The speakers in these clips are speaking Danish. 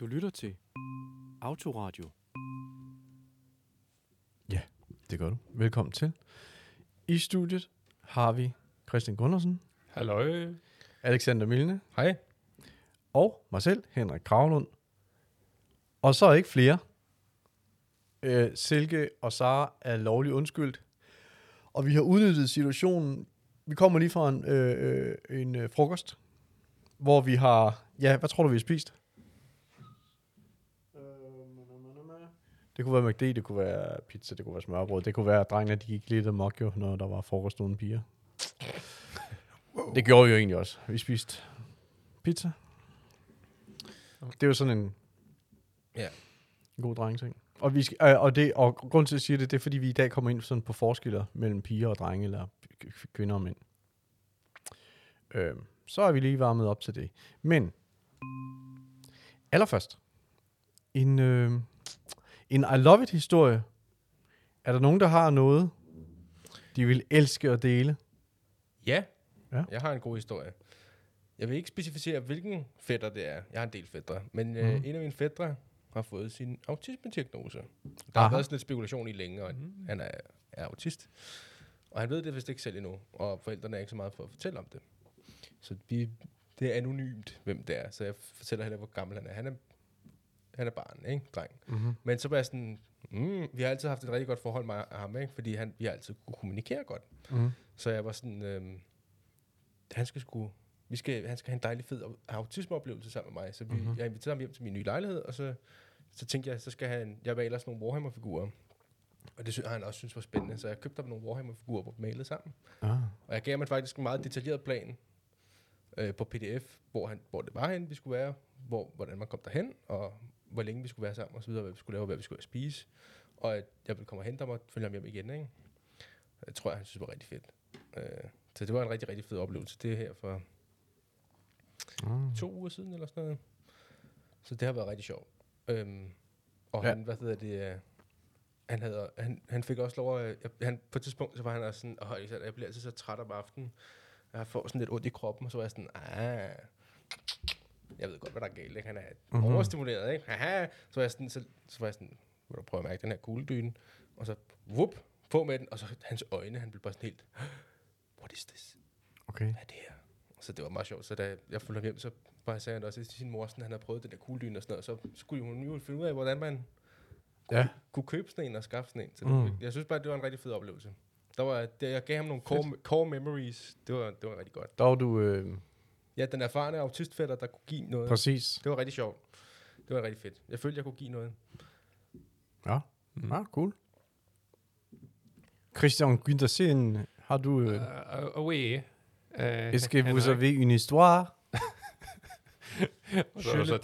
Du lytter til Autoradio. Det gør du. Velkommen til. I studiet har vi Christian Gundersen, Halløj. Alexander Milne Hej. og mig selv, Henrik Kravlund. Og så ikke flere. Øh, Silke og Sara er lovligt undskyldt. Og vi har udnyttet situationen. Vi kommer lige fra en, øh, øh, en øh, frokost, hvor vi har... Ja, hvad tror du, vi har spist? Det kunne være McD, det kunne være pizza, det kunne være smørbrød. Det kunne være, at drengene de gik lidt amok jo, når der var frokost uden piger. Det gjorde vi jo egentlig også. Vi spiste pizza. Det er jo sådan en, Ja. en god drengting. Og, vi skal, øh, og, det, og grund til, at jeg siger det, det er, fordi vi i dag kommer ind sådan på forskiller mellem piger og drenge, eller kvinder og mænd. Øh, så er vi lige varmet op til det. Men, allerførst, en, øh, en I Love It-historie. Er der nogen, der har noget, de vil elske at dele? Ja. Ja. Jeg har en god historie. Jeg vil ikke specificere, hvilken fætter det er. Jeg har en del fætter. Men mm. øh, Mhm. en af mine fætter har fået sin autisme-diagnose. Der Aha. har været sådan lidt spekulation i længe, og mm. han er, er autist. Og han ved det vist ikke selv endnu. Og forældrene er ikke så meget for at fortælle om det. Så vi, det er anonymt, hvem det er. Så jeg fortæller heller, hvor gammel han er. Han er, han er barn, ikke? Dreng. Mm-hmm. Men så var jeg sådan, mm, vi har altid haft et rigtig godt forhold med ham, ikke? fordi han, vi har altid kunne kommunikere godt. Mm-hmm. Så jeg var sådan, øhm, han skal sgu, vi skal, han skal have en dejlig fed autismeoplevelse sammen med mig. Så vi, Mhm. mm-hmm. jeg inviterede ham hjem til min nye lejlighed, og så, så tænkte jeg, så skal han, jeg maler sådan nogle Warhammer-figurer. Og det synes han også synes var spændende, så jeg købte ham nogle Warhammer-figurer, hvor malede sammen. Ah. Og jeg gav ham faktisk en meget detaljeret plan øh, på pdf, hvor, han, hvor det var hen, vi skulle være, hvor, hvordan man kom derhen, og hvor længe vi skulle være sammen, og så videre, hvad vi skulle lave, og hvad vi skulle spise. Og at jeg ville komme og hente og følge ham hjem igen, ikke? Det tror jeg, han synes var rigtig fedt. Øh, så det var en rigtig, rigtig fed oplevelse. Det er her for Ah. to uger siden, eller sådan noget. Så det har været rigtig sjovt. Øhm, og Ja. han, hvad hedder det, øh, han, havde, han, han fik også lov at, jeg, han, på et tidspunkt, så var han også sådan, jeg, jeg bliver altid så træt om aftenen. Jeg får sådan lidt ondt i kroppen, og så var jeg sådan, ah, jeg ved godt, hvad der er galt, ikke? Han er Mhm. mm-hmm. overstimuleret, ikke? Haha. Så var jeg sådan, så, så var jeg sådan, vil du prøve at mærke den her kugledyne? Og så, whoop, på med den, og så hans øjne, han blev bare sådan helt, what is this? Okay. hvad er det her? Så det var meget sjovt. Så da jeg fulgte hjem, så bare sagde han også til sin mor, sådan, han havde prøvet den der kugledyne og sådan noget, så skulle hun jo finde ud af, hvordan man Ja. kunne købe sådan en og skaffe sådan en. Så Mm. det, jeg synes bare, det var en rigtig fed oplevelse. Der var, det, jeg gav ham nogle core, core memories. Det var, det var rigtig godt. Der var du øh, Ja, den erfarne autistfætter, der kunne give noget. præcis. Det var rigtig sjovt. Det var rigtig fedt. Jeg følte, jeg kunne give noget. Ja. Mm. Ja, cool. Christian Güntersen, har du... Øh, Uh, oui. Uh, Est-ce que vous avez une histoire?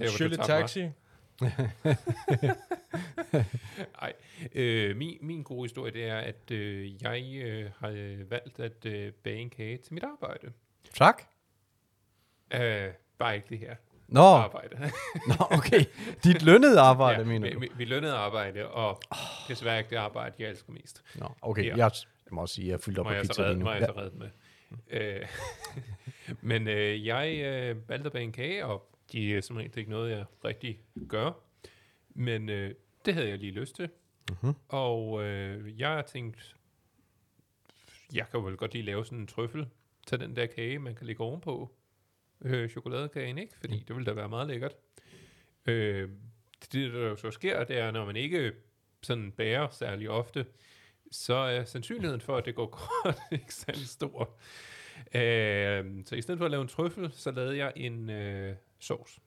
Schølle taxi. Nej, øh, min, min gode historie det er, at øh, jeg øh, har valgt at øh, bage en kage til mit arbejde. Tak. Øh, bare ikke det her Nå, arbejde. nå, okay. Dit lønnede arbejde, ja, mener vi, du? vi, vi lønnede arbejde, og desværre ikke det arbejde, jeg elsker mest. Nå, okay. Ja. Jeg, jeg må også sige, at jeg er fyldt op på pizza lige nu. må jeg så redde med. Øh, Men øh, jeg øh, valgte at bage en kage, og de er som regel ikke noget, jeg rigtig gør. Men øh, det havde jeg lige lyst til. Mhm. Og øh, jeg har tænkt, jeg kan vel godt lige lave sådan en trøffel til den der kage, man kan lægge ovenpå øh, chokoladekagen, ikke? Fordi Mm. det ville da være meget lækkert. Øh, det, der jo så sker, det er, når man ikke sådan bærer særlig ofte, så er sandsynligheden for, at det går godt, ikke særlig stor. Øh, så i stedet for at lave en trøffel, så lavede jeg en øh, sovs.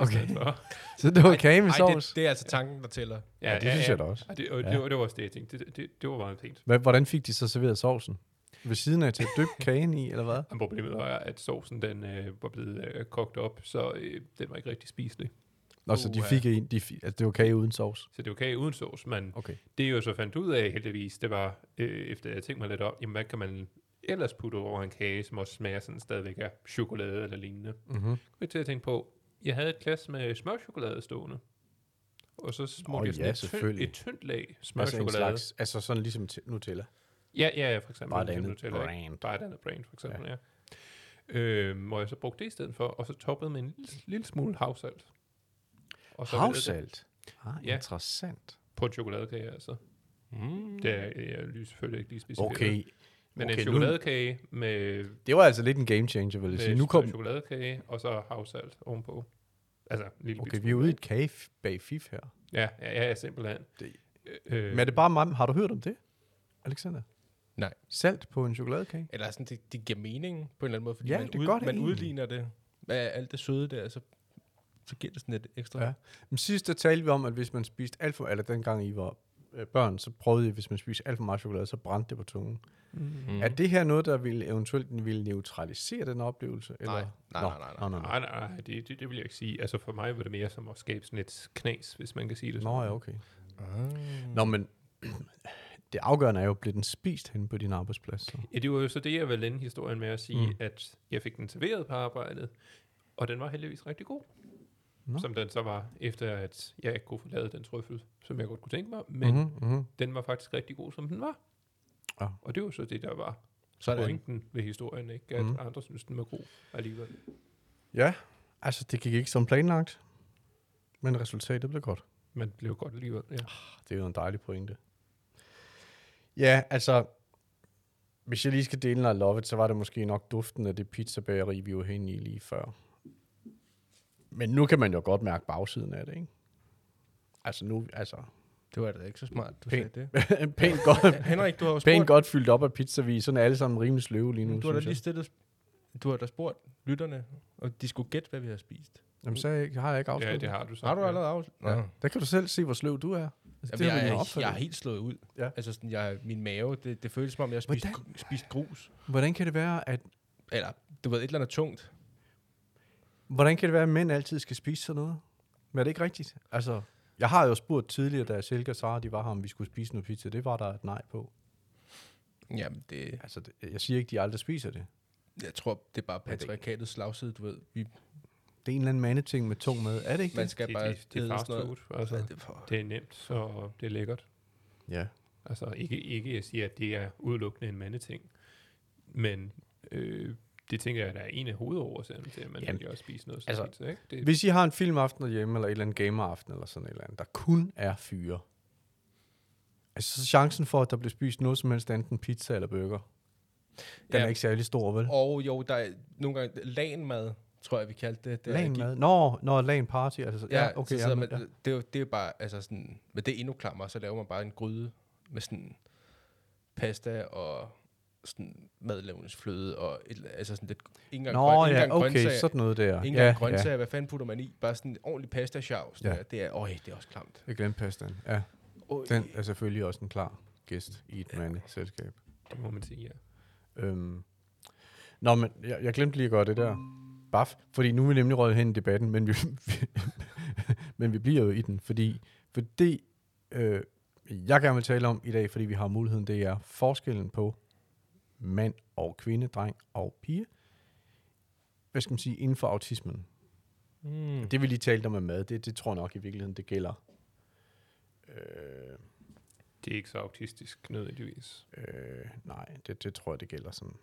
Okay. For. Så det var kage med sovs? det, det er altså tanken, der tæller. Ja, det synes jeg da også. Ja, det, og Ja. det, var, det var også det, jeg tænkte. Det, det, det var meget fint. Hvordan fik de så serveret sovsen? Ved siden af til at dyppe kagen i, eller hvad? Problemet var, at sovsen den øh, var blevet øh, kogt op, så øh, den var ikke rigtig spiselig. Nå, så de fik en, de fik, altså det var kage uden sovs. Så det var kage uden sovs, men Okay. det jeg jo så fandt ud af heldigvis, det var, øh, efter jeg tænkte mig lidt om, jamen hvad kan man ellers putte over en kage, som også smager sådan stadigvæk af chokolade eller lignende. Mm-hmm. Jeg kom til at tænke på, jeg havde et glas med smørchokolade stående. Og så smurte Åh, jeg sådan ja, et, tyndt, selvfølgelig. et tyndt lag Altså smørchokolade. slags, altså sådan ligesom Nutella. Ja, ja, ja, for eksempel. Bare et andet brand. Bare et andet brand, for eksempel, ja. ja. Øh, hvor jeg så brugte det i stedet for, og så toppede med en lille, lille smule havsalt. Og så Havsalt. Ah, Ja. interessant. På en chokoladekage, altså. Mm. Det er jeg lige selvfølgelig ikke lige specifikt. Okay. Men okay, en nu- chokoladekage med, Det var altså lidt en game changer, vil jeg sige. Nu kom, chokoladekage, og så havsalt ovenpå. Altså, en lille okay, vi er ude i et kage bag fif her. Ja, ja, ja, simpelthen. Det- øh, Men er det bare mig? Har du hørt om det, Alexander? Nej. Salt på en chokoladekage? Eller sådan, det, det giver mening på en eller anden måde, fordi Ja, man, det det man egentlig. udligner det af alt det søde der, så, så giver det sådan lidt ekstra. Ja. Men sidst der talte vi om, at hvis man spiste alt for, eller dengang I var øh, børn, så prøvede I, hvis man spiste alt for meget chokolade, så brændte det på tungen. mm. Er det her noget, der vil eventuelt vil neutralisere den oplevelse? Eller? Nej, nej, Nå, nej, nej, nej. Nå, nej, Nej, nej, nej, det, det, det vil jeg ikke sige. Altså for mig var det mere som at skabe sådan et knas, hvis man kan sige det. Nå, sådan. ja, okay. Ah. Nå, men det afgørende er jo, bliver den spist hen på din arbejdsplads? Så. Ja, det var jo så det, jeg vil ende historien med at sige, Mm. at jeg fik den serveret på arbejdet, og den var heldigvis rigtig god. Nå. Som den så var, efter at jeg ikke kunne få lavet den trøffel, som jeg godt kunne tænke mig, men Mhm, mm-hmm. mhm. den var faktisk rigtig god, som den var. Ja. Og det var så det, der var Sådan. pointen ved historien, ikke? At Mhm. mm. andre synes, den var god alligevel. Ja, altså det gik ikke som planlagt, men resultatet blev godt. Men det blev godt alligevel, ja. Det er jo en dejlig pointe. Ja, altså, hvis jeg lige skal dele noget love it, så var det måske nok duften af det pizzabageri, vi var henne i lige før. Men nu kan man jo godt mærke bagsiden af det, ikke? Altså nu, altså, Det var da ikke så smart, du Pænt. sagde det. pænt godt, Henrik, du har jo pænt spurgt, godt fyldt op af pizzavis. Sådan er alle sammen rimelig sløve lige nu, du har da lige stillet, du har da spurgt lytterne, og de skulle gætte, hvad vi har spist. Jamen, så har jeg ikke- ikke Ja, afsluttet. det har du så. Har du allerede afsluttet? Ja. Der kan du selv se, hvor sløv du er. Altså, Jamen, det jeg, er, opfattet. jeg er helt slået ud. Ja. Altså, sådan, jeg, min mave, det, det føles som om, jeg har spist, Hvordan? spist grus. Hvordan kan det være, at Eller, du ved, et eller andet tungt. Hvordan kan det være, at mænd altid skal spise sådan noget? Men er det ikke rigtigt? Altså, jeg har jo spurgt tidligere, da Silke og Sara, de var her, om vi skulle spise noget pizza. Det var der et nej på. Jamen, det, Altså, det, jeg siger ikke, de aldrig spiser det. jeg tror, det er bare patriarkatets slagside, du ved. Vi, Det er en eller anden mandeting med tung mad. Er det ikke man det? skal Det, bare det, det er fast food. Altså, Ja, det er for, det er nemt, og det er lækkert. Ja. Altså ikke, ikke jeg siger, at det er udelukkende en mandeting, men øh, det tænker jeg, der er en af hovedårsagerne til, at man Jamen, at spise noget altså, altså, pizza, ikke? Det, Hvis I har en filmaften derhjemme, eller et eller andet gameraften, eller sådan et eller andet, der kun er fyre, altså så chancen for, at der bliver spist noget som helst, enten pizza eller burger, den Ja. er ikke særlig stor, vel? Og jo, der er nogle gange lagenmad, tror jeg, vi kaldte det. det Lagen mad. Nå, når lagen party. Altså, Ja, ja, okay. så Ja, man, ja. det, er jo, det er bare, altså sådan, men det er endnu klammer, så laver man bare en gryde med sådan pasta og sådan madlavningsfløde og et, altså sådan lidt, ikke engang, Nå, grøn, ja, engang okay, grøntsager, sådan noget der. ikke ja, grøntsager, hvad fanden putter man i? Bare sådan en ordentlig pasta shavs. Ja. Ja. Det er, øj, det er også klamt. Jeg glemte pastaen. Ja, Øj. den er selvfølgelig også en klar gæst i et mandeselskab. det må man sige, ja. Øhm. Nå, men jeg, jeg glemte lige at gøre det der. Baf, fordi nu er vi nemlig røget hen i debatten, men vi, men vi bliver jo i den, fordi, fordi øh, jeg gerne vil tale om i dag, fordi vi har muligheden, det er forskellen på mand og kvinde, dreng og pige. Hvad skal man sige, inden for autismen. Mm. Det vi lige talte om med mad, det, det tror jeg nok i virkeligheden, det gælder. Øh, Det er ikke så autistisk nødvendigvis. øh, nej, det, det tror jeg, det gælder sådan.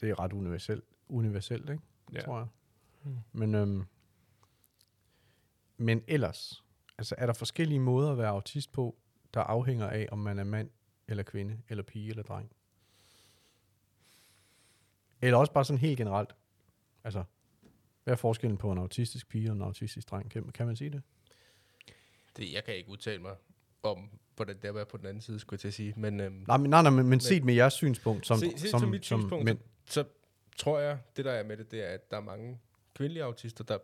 Det er ret universelt, universelt ikke? Ja. tror jeg. Mm. Men, øhm, men ellers, altså er der forskellige måder at være autist på, der afhænger af, om man er mand eller kvinde, eller pige eller dreng? Eller også bare sådan helt generelt. Altså, hvad er forskellen på en autistisk pige og en autistisk dreng? Kan, kan man sige det? Det, jeg kan ikke udtale mig om, hvordan det er på den anden side, skulle jeg til at sige. Men, øhm, Nej, men, nej, nej, men, men set med jeres synspunkt som, Se- set som, som mit synspunkt, mænd. så tror jeg, det der er med det, det er, at der er mange kvindelige autister, der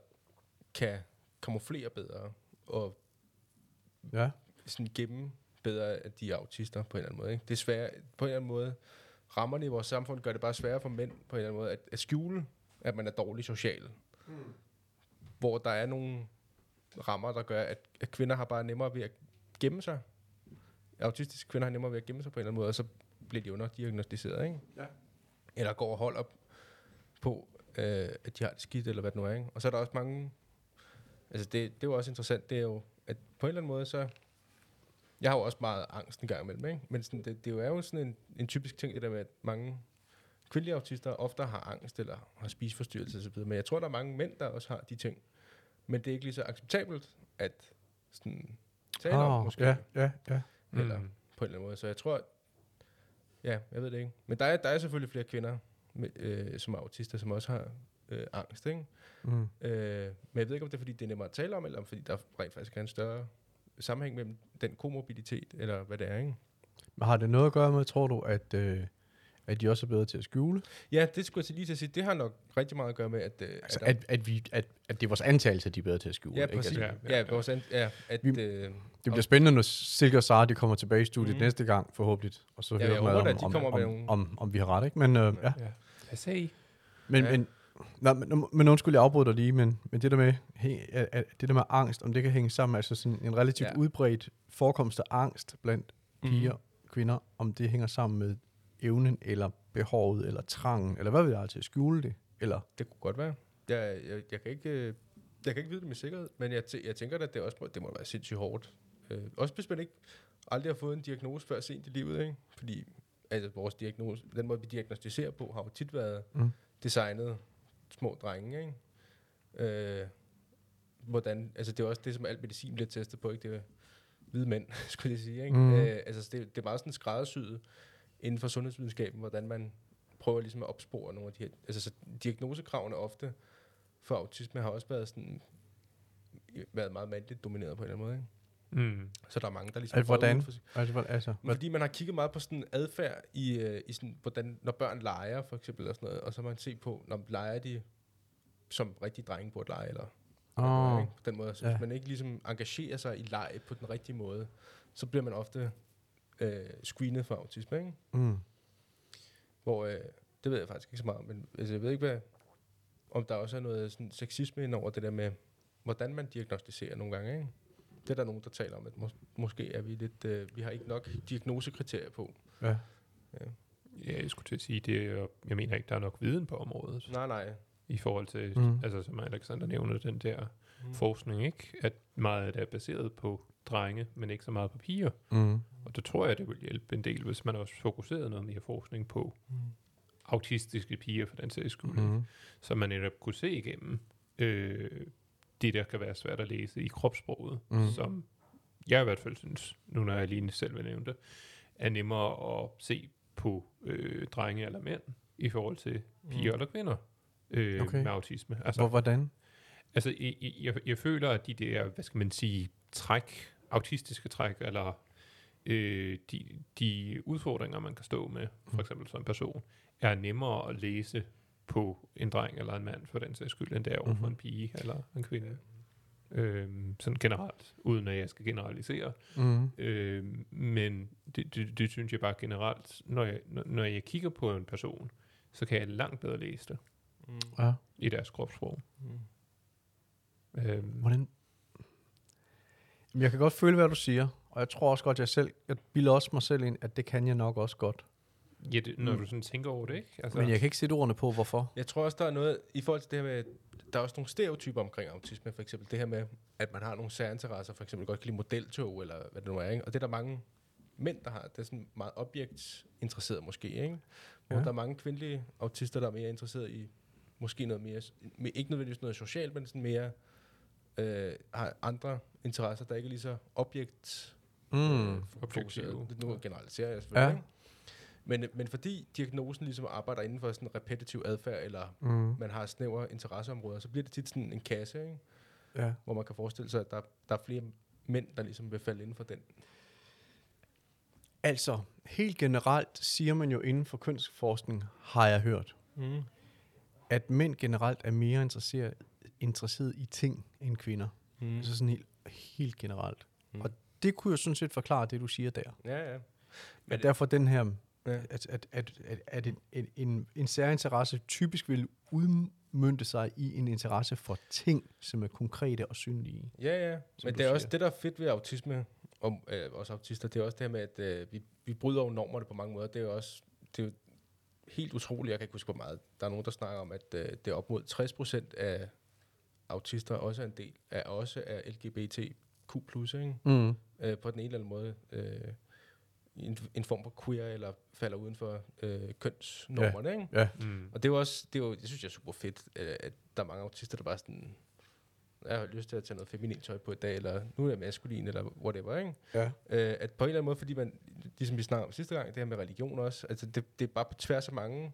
kan kamuflere bedre og Ja. sådan gemme bedre, at de er autister på en eller anden måde. Ikke? Det er svært, på en eller anden måde, rammerne i vores samfund gør det bare sværere for mænd på en eller anden måde, at, at skjule, at man er dårlig social. Mm. Hvor der er nogle rammer, der gør, at, at kvinder har bare nemmere ved at gemme sig. Autistiske kvinder har nemmere ved at gemme sig på en eller anden måde, og så bliver de underdiagnostiseret, ikke? Ja. Eller går og holder på, øh, at de har det skidt, eller hvad det nu er, ikke? Og så er der også mange... Altså, det, det er jo også interessant, det er jo, at på en eller anden måde, så... Jeg har jo også meget angst en gang imellem, ikke? Men sådan, det, det er jo sådan en, en typisk ting, det der med, at mange kvindelige autister ofte har angst, eller har spiseforstyrrelse osv. Men jeg tror, der er mange mænd, der også har de ting. men det er ikke lige så acceptabelt at sådan, tale Åh, om, måske. Ja, ja, ja. Eller Mm. på en eller anden måde. Så jeg tror, ja, jeg ved det ikke. Men der er, der er selvfølgelig flere kvinder, med, øh, som er autister, som også har øh, angst, ikke? Mm. Øh, men jeg ved ikke, om det er, fordi det er nemmere at tale om, eller om fordi der rent faktisk er en større sammenhæng mellem den komorbiditet, eller hvad det er, ikke? Men har det noget at gøre med, tror du, at, øh, at de også er bedre til at skjule? Ja, det skulle jeg til lige til at sige. Det har nok rigtig meget at gøre med, at... Øh, Altså, der- at, at, vi, at, at det er vores antagelse, at de er bedre til at skjule. Ja, ikke? præcis. Altså, Ja, Ja, ja, vores an- ja at... Vi- øh, det bliver spændende, når Silke og Sara de kommer tilbage i studiet mm. næste gang, forhåbentlig. Og så Ja, hører jeg man håber om, at om, kommer om, med om, om, om, vi har ret, ikke? Men, øh, ja. Ja. Hvad sagde I? Men, Ja. men, nej, men, men undskyld, jeg afbryder dig lige, men, men det, der med, at, det der med angst, om det kan hænge sammen, altså sådan en relativt Ja. udbredt forekomst af angst blandt piger Mhm. kvinder, om det hænger sammen med evnen, eller behovet, eller trangen, eller hvad vil jeg til at skjule det? Eller, Det kunne godt være. Jeg, jeg, jeg, kan ikke, øh, jeg kan ikke vide det med sikkerhed, men jeg, jeg tænker at det, også, må- det må være sindssygt hårdt. Øh, også hvis man ikke aldrig har fået en diagnose før sent i livet, ikke? Fordi altså, vores diagnose, den måde, vi diagnostiserer på, har jo tit været Mm. designet små drenge, ikke? Øh, hvordan, altså det er også det, som alt medicin bliver testet på, ikke? Det er hvide mænd, skulle jeg sige, ikke? Mm. Øh, altså det, det er meget sådan skræddersyet inden for sundhedsvidenskaben, hvordan man prøver ligesom at opspore nogle af de her... Altså, så diagnosekravene ofte for autisme har også været sådan været meget mandligt domineret på en eller anden måde. Ikke? Mm. Så der er mange, der ligesom... Altså, hvordan? for sig- altså, altså Men fordi man har kigget meget på sådan adfærd i, øh, i sådan, hvordan, når børn leger, for eksempel, og sådan noget, og så har man set på, når leger de som rigtig drenge burde lege, eller på den måde, Åh, ikke? på den måde. Så ja. hvis man ikke ligesom engagerer sig i leg på den rigtige måde, så bliver man ofte øh, screenet for autisme, ikke? mm. Hvor, øh, det ved jeg faktisk ikke så meget om, men altså, jeg ved ikke, hvad, om der også er noget sådan, sexisme ind over det der med, hvordan man diagnostiserer nogle gange, ikke? Det er der nogen, der taler om, at mås- måske er vi lidt, øh, vi har ikke nok diagnosekriterier på. ja. Ja, jeg skulle til at sige, det er, jeg mener ikke, der er nok viden på området, Nej, nej. i forhold til, Mm. altså som Alexander nævner, den der mm. forskning, ikke? At meget af det er baseret på drenge, men ikke så meget på piger. Mm. Og der tror jeg, det vil hjælpe en del, hvis man også fokuserede noget mere forskning på Mm. autistiske piger, for den sags skyld. Mm. Så man netop kunne se igennem øh, det, der kan være svært at læse i kropssproget, Mm. mm. som jeg i hvert fald synes, nu når jeg lige selv vil nævne det, er nemmere at se på øh, drenge eller mænd i forhold til piger Mm. eller kvinder øh, Okay. med autisme. Hvor, Altså, hvordan? altså jeg, jeg- jeg, jeg føler, at de der, hvad skal man sige, træk, autistiske træk, eller øh, de, de udfordringer, man kan stå med, for eksempel som person, er nemmere at læse på en dreng eller en mand, for den sags skyld, end det er over for Mhm. en pige eller en kvinde. Øhm, sådan generelt, uden at jeg skal generalisere. Mm. Øhm, men det, det, det synes jeg bare generelt, når jeg, når, når jeg kigger på en person, så kan jeg langt bedre læse det Mm. Ja. i deres kropssprog. Mm. Øhm, Hvordan? Jeg kan godt føle, hvad du siger, og jeg tror også godt, jeg selv, jeg bilder også mig selv ind, at det kan jeg nok også godt. Ja, det, når Mm. du sådan tænker over det, ikke? Altså, Men jeg kan ikke sætte ordene på, hvorfor. Jeg tror også, der er noget, i forhold til det her med, der er også nogle stereotyper omkring autisme, for eksempel det her med, at man har nogle særinteresser, for eksempel godt kan lide modeltog, eller hvad det nu er, ikke? og det er der mange mænd, der har, det er sådan meget objektinteresseret måske, ikke? Hvor Ja. der er mange kvindelige autister, der er mere interesseret i, måske noget mere, me- ikke nødvendigvis noget socialt, men sådan mere, øh, har andre interesser, der ikke er lige så objekt Mm. øh, Objektive. fokuseret. Det nu generaliserer jeg selvfølgelig, Ja. ikke? Men, men fordi diagnosen ligesom arbejder inden for sådan repetitiv adfærd, eller Mm. man har snævre interesseområder, så bliver det tit sådan en kasse, ikke? Ja. hvor man kan forestille sig, at der, der er flere mænd, der ligesom vil falde inden for den. Altså, helt generelt siger man jo inden for kønsforskning, har jeg hørt, Mm. at mænd generelt er mere interesseret, interesseret i ting end kvinder. Mm. Altså sådan helt, helt generelt. Mm. Mm. Og det kunne jo sådan set forklare det, du siger der. Ja, ja. Men derfor den her, Ja. at, at, at, at, at en, en, en, en særinteresse typisk vil udmyndte sig i en interesse for ting, som er konkrete og synlige. Ja, ja. Men det er også siger. det, der er fedt ved autisme, og øh, også autister, det er også det her med, at øh, vi, vi bryder jo normerne på mange måder. Det er jo også det er jo helt utroligt. Jeg kan ikke huske, hvor meget. Der er nogen, der snakker om, at øh, det er op mod 60 procent af autister også er en del af også af LGBTQ+, ikke? Mm. øh, på den ene eller anden måde øh, en, en form for queer, eller falder uden for øh, kønsnormerne, ja. ikke? Ja. mm. Og det er jo også, det, er jo, det synes jeg er super fedt, at der er mange autister, der bare sådan, jeg har lyst til at tage noget feminin tøj på i dag, eller nu er jeg maskulin, eller whatever, ikke? Ja. Øh, at på en eller anden måde, fordi man, ligesom vi snakkede om sidste gang, det her med religion også, altså det, det er bare på tværs af mange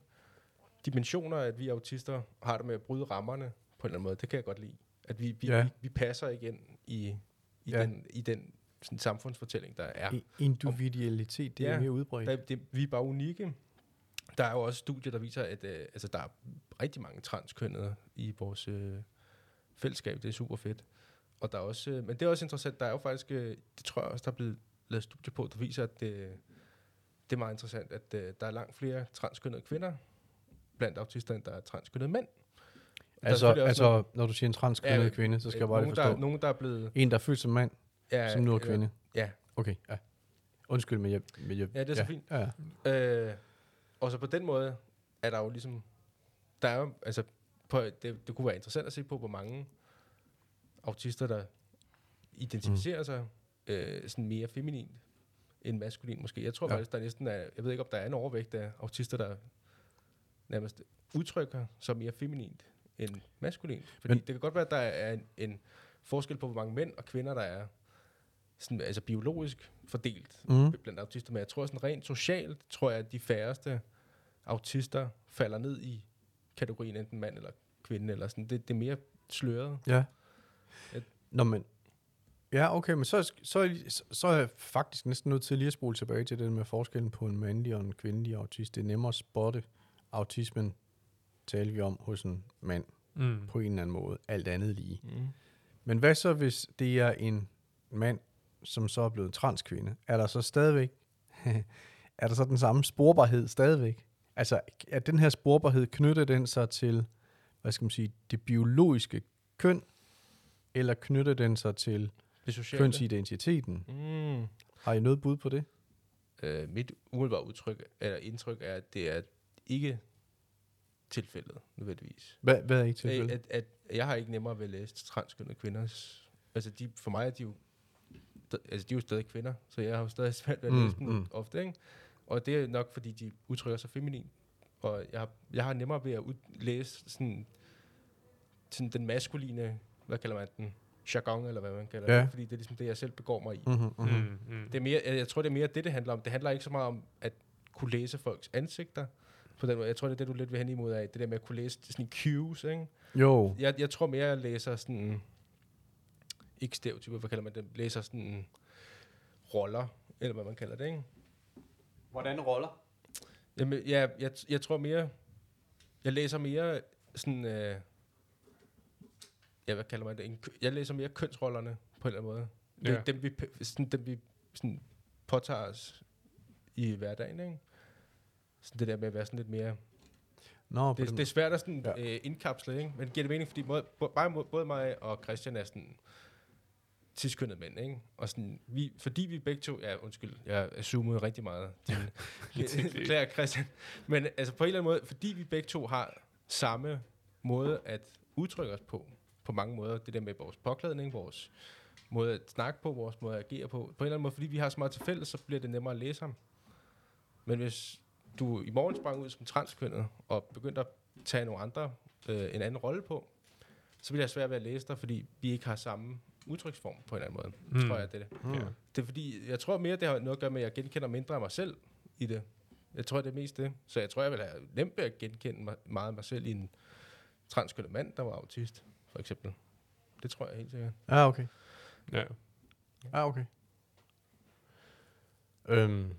dimensioner, at vi autister har det med at bryde rammerne på en eller anden måde. Det kan jeg godt lide. At vi, vi, Ja. vi, vi passer igen i, i ja. den, i den sådan, samfundsfortælling, der er. Individualitet, det er Ja. mere udbredt. Der, det, vi er bare unikke. Der er jo også studier, der viser, at øh, altså, der er rigtig mange transkønnede i vores øh, fællesskab. Det er super fedt. Og der er også, øh, men det er også interessant, der er jo faktisk, øh, det tror jeg også, der er blevet lavet studier på, der viser, at det, det er meget interessant, at øh, der er langt flere transkønnede kvinder blandt autister, end der er transkønnede mænd. Er Altså, altså når du siger en transkønnet Ja, kvinde, så skal øh, jeg bare lige nogen, forstå. Der, nogen, der er blevet... En, der er født som mand, Ja, som nu er kvinde. Ja, Okay, ja. Undskyld, men jeg... Men jeg Ja, det er så fint. Ja, ja. Øh, og så på den måde er der jo ligesom, der er jo, altså, på, det, det kunne være interessant at se på, hvor mange autister, der identificerer mm. sig øh, sådan mere feminin end maskulin måske. Jeg tror Ja. faktisk, der er næsten er, jeg ved ikke, om der er en overvægt af autister, der nærmest udtrykker sig mere feminint end maskulin. Fordi Men, det kan godt være, at der er en, en forskel på, hvor mange mænd og kvinder, der er sådan, altså biologisk fordelt Mm. blandt autister, men jeg tror sådan rent socialt, tror jeg, at de færreste autister falder ned i kategorien enten mand eller kvinde, eller sådan. Det, det er mere sløret. Ja. Et- Nå, men... Ja, okay, men så, så, er så er jeg faktisk næsten nødt til lige at spole tilbage til det med forskellen på en mandlig og en kvindelig autist. Det er nemmere at spotte autismen, taler vi om hos en mand Mm. på en eller anden måde, alt andet lige. Mm. Men hvad så, hvis det er en mand, som så er blevet en transkvinde? Er der så stadigvæk, er der så den samme sporbarhed stadigvæk? Altså, er den her sporbarhed, knytter den sig til, hvad skal man sige, det biologiske køn, eller knytter den sig til Det sociale. kønsidentiteten? Mm. Har I noget bud på det? Øh, mit umiddelbare udtryk, eller indtryk er, at det er ikke tilfældet, nødvendigvis. Hvad, hvad er I At, tilfælde? at, at jeg har ikke nemmere ved at læse transkønnede kvinders... Altså, de, for mig er de jo... Altså, de er jo stadig kvinder, så jeg har jo stadig svært ved at Mm, læse dem mm. ofte, ikke? Og det er nok, fordi de udtrykker sig feminin. Og jeg har, jeg har nemmere ved at ud, læse sådan, sådan den maskuline, hvad kalder man den? Jargon, eller hvad man kalder Ja. det. Fordi det er ligesom det, jeg selv begår mig i. Mm-hmm, mm-hmm. Mm. Mm. Det er mere, jeg, jeg tror, det er mere det, det handler om. Det handler ikke så meget om at kunne læse folks ansigter. På den måde. Jeg tror, det er det, du lidt vil hen imod af. Det der med at kunne læse sådan cues, ikke? Jo, Jeg, jeg tror mere, jeg læser sådan... Ikke stereotyper, hvad kalder man det? Læser sådan roller, eller hvad man kalder det, ikke? hvordan roller? Jamen, ja, jeg, jeg tror mere... Jeg læser mere sådan... Øh, ja, hvad kalder man det? En, jeg læser mere kønsrollerne, på en eller anden måde. Det Ja. er dem, vi, sådan, dem, vi sådan, påtager os i hverdagen, ikke? Sådan det der med at være sådan lidt mere... Nå, Det, det er svært at sådan, Ja. øh, indkapsle, ikke? Men det giver det mening, fordi både, både, både mig og Christian er sådan tidskønnet mænd, ikke? Og sådan, vi, fordi vi begge to, ja, undskyld, jeg zoomet rigtig meget. Det- Beklager Christian. Men altså på en eller anden måde, fordi vi begge to har samme måde at udtrykke os på, på mange måder, det der med vores påklædning, vores måde at snakke på, vores måde at agere på, på en eller anden måde, fordi vi har så meget til fælles, så bliver det nemmere at læse ham. Men hvis du i morgen sprang ud som transkønnet, og begyndte at tage nogle andre, øh, en anden rolle på, så bliver det svært ved at læse dig, fordi vi ikke har samme udtryksform på en eller anden måde. Mm. Tror jeg, det er det. Mm. Ja. Det er fordi, jeg tror mere, det har noget at gøre med, at jeg genkender mindre af mig selv i det. Jeg tror, det er mest det. Så jeg tror, jeg vil have nemt ved at genkende mig, meget af mig selv i en transkønnet mand, der var autist, for eksempel. Det tror jeg helt sikkert. Ja, okay. Ja. Ja, okay. Øhm.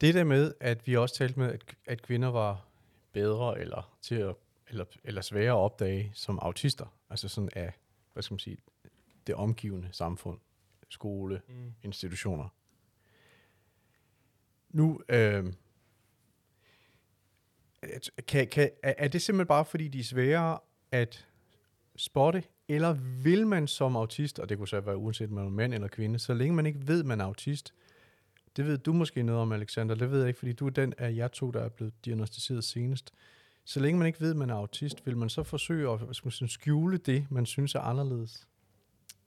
Det der med, at vi også talte med, at, at kvinder var bedre eller til at, eller, eller sværere at opdage som autister, altså sådan af, hvad skal man sige, det omgivende samfund, skole, Mm. institutioner. Nu, øh, kan, kan, er, det simpelthen bare, fordi de er sværere at spotte, eller vil man som autist, og det kunne så være uanset om man er mand eller kvinde, så længe man ikke ved, man er autist, det ved du måske noget om, Alexander, det ved jeg ikke, fordi du er den af jer to, der er blevet diagnostiseret senest. Så længe man ikke ved, man er autist, vil man så forsøge at hvad skal man sige, skjule det, man synes er anderledes?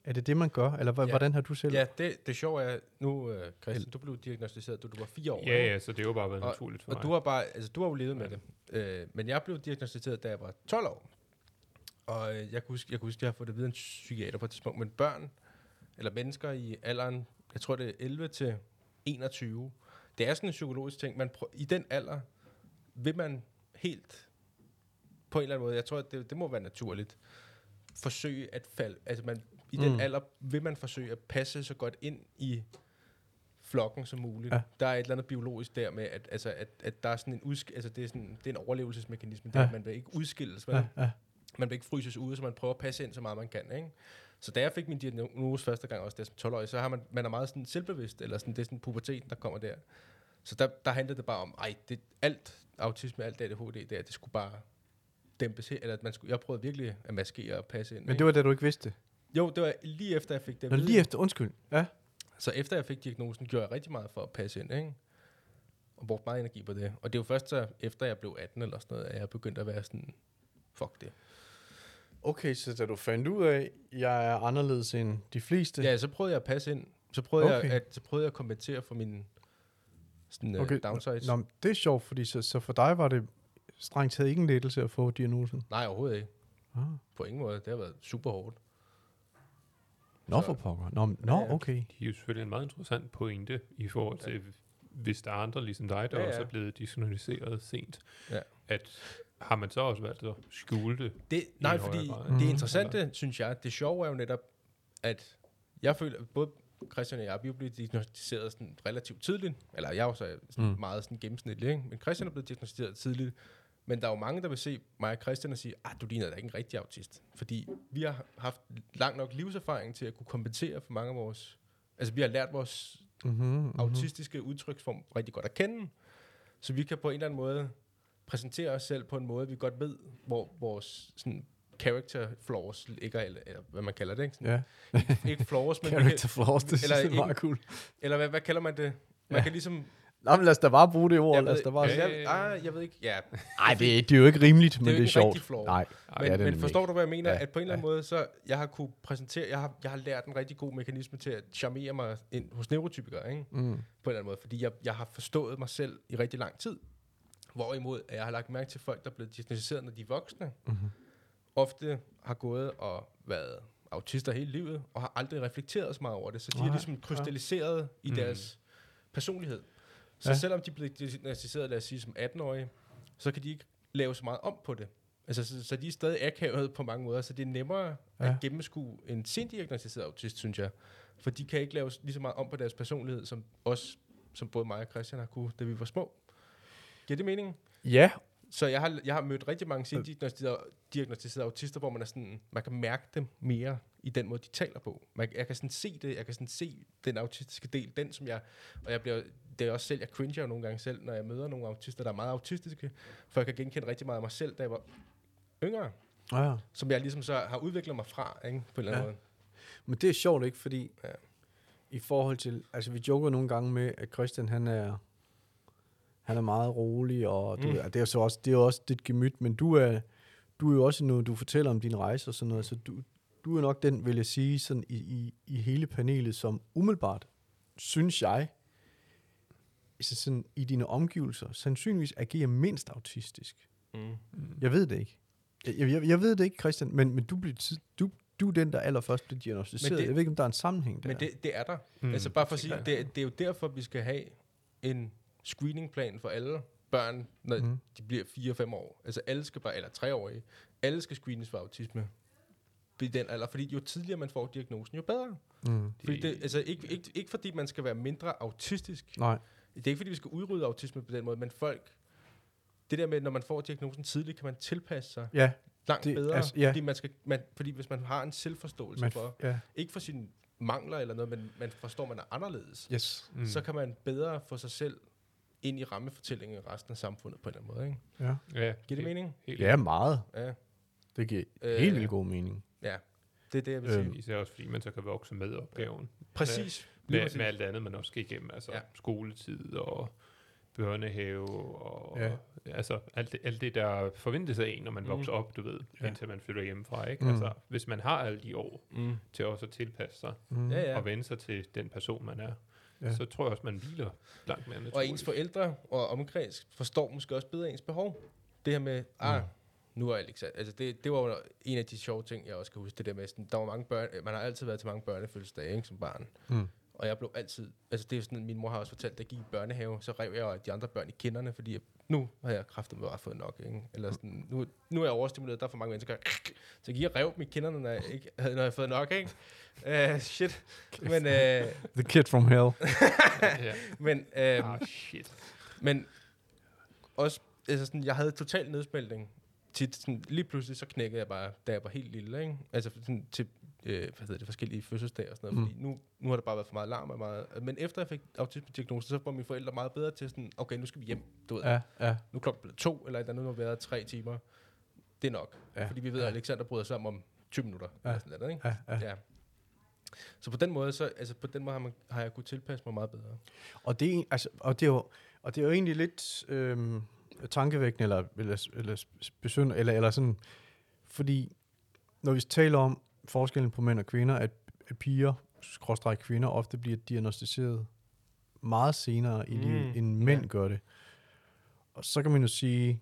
Er det det, man gør, eller hva- Ja. hvordan har du selv? Ja, det, det sjove er, nu, uh, Christian, du blev diagnostiseret, da du var fire år. Ja, ja, så det er jo bare været Og- naturligt for Og mig. du har bare, altså du har jo levet med det. Uh, men jeg blev diagnostiseret, da jeg var 12 år. Og øh, jeg kan huske, jeg kan huske, jeg har fået det videre en psykiater på et tidspunkt, men børn, eller mennesker i alderen, jeg tror det er 11 til 21, det er sådan en psykologisk ting. Man prø- I den alder vil man helt, på en eller anden måde, jeg tror, at det, det må være naturligt, forsøge at falde, altså man, i den Mm. alder vil man forsøge at passe så godt ind i flokken som muligt. Ja. Der er et eller andet biologisk der med, at, altså, at, at der er sådan en, udsk- altså, det er sådan, det er en overlevelsesmekanisme, der, Ja. at man vil ikke udskilles, vel? Ja, ja. man vil ikke fryses ude, så man prøver at passe ind så meget man kan, ikke? Så da jeg fik min diagnose første gang, også der som 12-årig, så har man, man er meget sådan selvbevidst, eller sådan, det er sådan puberteten, der kommer der. Så der, der handlede det bare om, ej, det, alt autisme, alt ADHD, der, det skulle bare dæmpes eller at man skulle, jeg prøvede virkelig at maskere og passe ind. Men ikke? det var da du ikke vidste. Jo, det var lige efter, jeg fik det. at Nå, vide. lige efter, undskyld. Ja. Så efter jeg fik diagnosen, gjorde jeg rigtig meget for at passe ind, ikke? Og brugte meget energi på det. Og det er jo først så, efter jeg blev 18 eller sådan noget, at jeg begyndte at være sådan, fuck det. Okay, så da du fandt ud af, at jeg er anderledes end de fleste. Ja, så prøvede jeg at passe ind. Så prøvede, Okay. jeg, at, så prøvede jeg at kompensere for mine sådan, Okay, okay. downsides. Nå, men det er sjovt, fordi så, så for dig var det strengt taget ikke en lettelse at få diagnosen. Nej, overhovedet ikke. Ah. På ingen måde. Det har været super hårdt. Nå for pokker. Nå, nå Ja, ja. okay. Det er jo selvfølgelig en meget interessant pointe i forhold til, hvis der er andre ligesom dig, der Ja, ja, ja. også er blevet diagnosticeret sent, Ja. at har man så også valgt at skjule det? Det, nej, fordi grad. det Mm. interessante, synes jeg, det sjove er jo netop, at jeg føler, at både Christian og jeg, vi er blevet diagnostiseret sådan relativt tidligt, eller jeg er jo så sådan mm. meget sådan gennemsnitlig, ikke? men Christian er blevet diagnostiseret tidligt, men der er jo mange, der vil se mig og Christian og sige, at du ligner da ikke en rigtig autist, fordi vi har haft lang nok livserfaring til at kunne kompensere for mange af vores, altså vi har lært vores Mm-hmm, mm-hmm. autistiske udtryksform rigtig godt at kende. Så vi kan på en eller anden måde præsentere os selv på en måde, vi godt ved, hvor vores sådan, character flaws ligger, eller, eller hvad man kalder det. Ikke, sådan, Ja, ikke flaws, men character kan, flaws, det Eller synes jeg er meget cool. eller hvad, hvad kalder man det? Man Ja. kan ligesom... Nå, men lad os da bare bruge det ord. Jeg Lad os ved, da bare... jeg, Ja, jeg, ah, jeg ved ikke, ja. Ej, det, er- det er jo ikke rimeligt, men det er ikke en sjovt. Nej, Ej, Men, ja, det er men det forstår ikke. du, hvad jeg mener? Ja, at på en eller anden ja. måde, så jeg har kunne præsentere, jeg har, jeg har lært en rigtig god mekanisme til at charmere mig ind hos neurotypikere, ikke? Mm. på en eller anden måde, fordi jeg, jeg har forstået mig selv i rigtig lang tid. Hvorimod, at jeg har lagt mærke til folk, der er blevet diagnosticeret, når de er voksne, Mm-hmm. ofte har gået og været autister hele livet, og har aldrig reflekteret så meget over det. Så de Nej, er ligesom krystalliseret ja. i Mm. deres personlighed. Så Ja. selvom de bliver diagnosticeret, lad os sige, som 18-årige, så kan de ikke lave så meget om på det. Altså, så, så de er stadig akavet på mange måder, så det er nemmere ja. At gennemskue en sendiagnostiseret autist, synes jeg. For de kan ikke lave lige så meget om på deres personlighed, som os, som både mig og Christian har kunne, da vi var små. Giver det mening? Ja, Så jeg har, jeg har mødt rigtig mange sendiagnostiserede diagnostiserede autister, hvor man, er sådan, man kan mærke dem mere i den måde, de taler på. Man, jeg kan sådan se det, jeg kan sådan se den autistiske del, den som jeg, og jeg bliver, det er også selv, jeg cringer jo nogle gange selv, når jeg møder nogle autister, der er meget autistiske, for jeg kan genkende rigtig meget af mig selv, da jeg var yngre, ja. som jeg ligesom så har udviklet mig fra, ikke, på en eller anden Ja. måde. Men det er sjovt, ikke? Fordi Ja. ja. i forhold til... Altså, vi joker nogle gange med, at Christian, han er... Han er meget rolig, og du, Mm. det er så også, det er også dit gemyt, men du er, du er jo også noget, du fortæller om din rejse og sådan noget, så du, du er nok den, vil jeg sige, sådan i, i, i hele panelet, som umiddelbart, synes jeg, sådan i dine omgivelser, sandsynligvis agerer mindst autistisk. Mm. Jeg ved det ikke. Jeg, jeg, jeg ved det ikke, Christian, men, men du, blev, tid- du, du er den, der allerførst blev diagnostiseret. Men det- jeg ved ikke, om der er en sammenhæng der. Men det, det er der. Mm, Mm, altså bare for at det sige, det, det er jo derfor, vi skal have en screeningplan for alle børn, når mm. de bliver 4-5 år. Altså alle skal bare, eller 3-årige, alle skal screenes for autisme i den alder, fordi jo tidligere man får diagnosen, jo bedre. mm. Fordi det, altså ikke, ikke, ikke fordi man skal være mindre autistisk. Nej. Det er ikke fordi, vi skal udrydde autisme på den måde, men folk, det der med, når man får diagnosen tidligt, kan man tilpasse sig Ja, langt Det- bedre. altså, ja. fordi, man skal, man, fordi hvis man har en selvforståelse man, for, ja. ikke for sine mangler eller noget, men man forstår, man er anderledes Yes. Mm. så kan man bedre få sig selv ind i rammefortællingen af resten af samfundet på en eller anden måde. Ikke? Ja. Ja, Giver det mening? Helt ja, meget. Ja. Det giver Øh, helt vildt god mening. ja. Det er det, jeg vil Øhm, sige. Især også fordi man så kan vokse med opgaven. Præcis. Med, præcis. med alt andet, man også skal igennem. Altså Ja. skoletid og børnehave og Ja. altså alt det, alt det, der forventes af en, når man Mm. mm. vokser op, du ved, Ja. indtil man flytter hjemmefra. Ikke? Mm. Mm. Altså, hvis man har alle de år Mm. til også at tilpasse sig Mm. Ja, ja. og vende sig til den person, man er, Ja. så tror jeg også, man hviler langt mere naturligt. Og ens forældre og omkreds forstår måske også bedre ens behov. Det her med, ah, nu er Alexander, altså det, det var jo en af de sjove ting, jeg også kan huske, det der med, sådan, der var mange børn, man har altid været til mange børnefødselsdage, ikke, som barn. Mm. Og jeg blev altid, altså det er sådan, min mor har også fortalt, jeg gik i børnehave, så rev jeg de andre børn i kinderne, fordi jeg, nu har jeg kraftet med bare fået nok, ikke? Eller sådan, nu, nu er jeg overstimuleret, der er for mange mennesker, så jeg gik og rev dem i kinderne, når jeg, ikke, havde, når jeg havde fået nok, ikke? Uh, shit. Men, uh, The Kid from Hell. men, uh, Ah, shit. Men også, altså sådan, jeg havde total nedsmeltning. Tit, sådan, lige pludselig så knækkede jeg bare, da jeg var helt lille, ikke? Altså sådan, til øh, hvad hedder det, forskellige fødselsdage og sådan noget, Mm. fordi nu, nu har der bare været for meget larm og meget... Men efter jeg fik autisme-diagnosen, så var mine forældre meget bedre til sådan, okay, nu skal vi hjem, du ved. Ja, ja. Nu klokken blevet to, eller et andet, nu har vi været tre timer. Det er nok. Ja. Fordi vi ved, ja. at Alexander bryder sammen om 20 minutter. Ja. Eller sådan noget, ikke? ja, ja. Ja. Så på den måde, så, altså på den måde har, man, har jeg kunnet tilpasse mig meget bedre. Og det, er, altså, og det er jo, og det er jo egentlig lidt øhm, tankevækkende, eller, eller, eller, besønd, eller, eller sådan, fordi når vi taler om forskellen på mænd og kvinder, at, at piger, skråstrej kvinder, ofte bliver diagnostiseret meget senere i Mm, livet, end mænd ja. gør det. Og så kan man jo sige,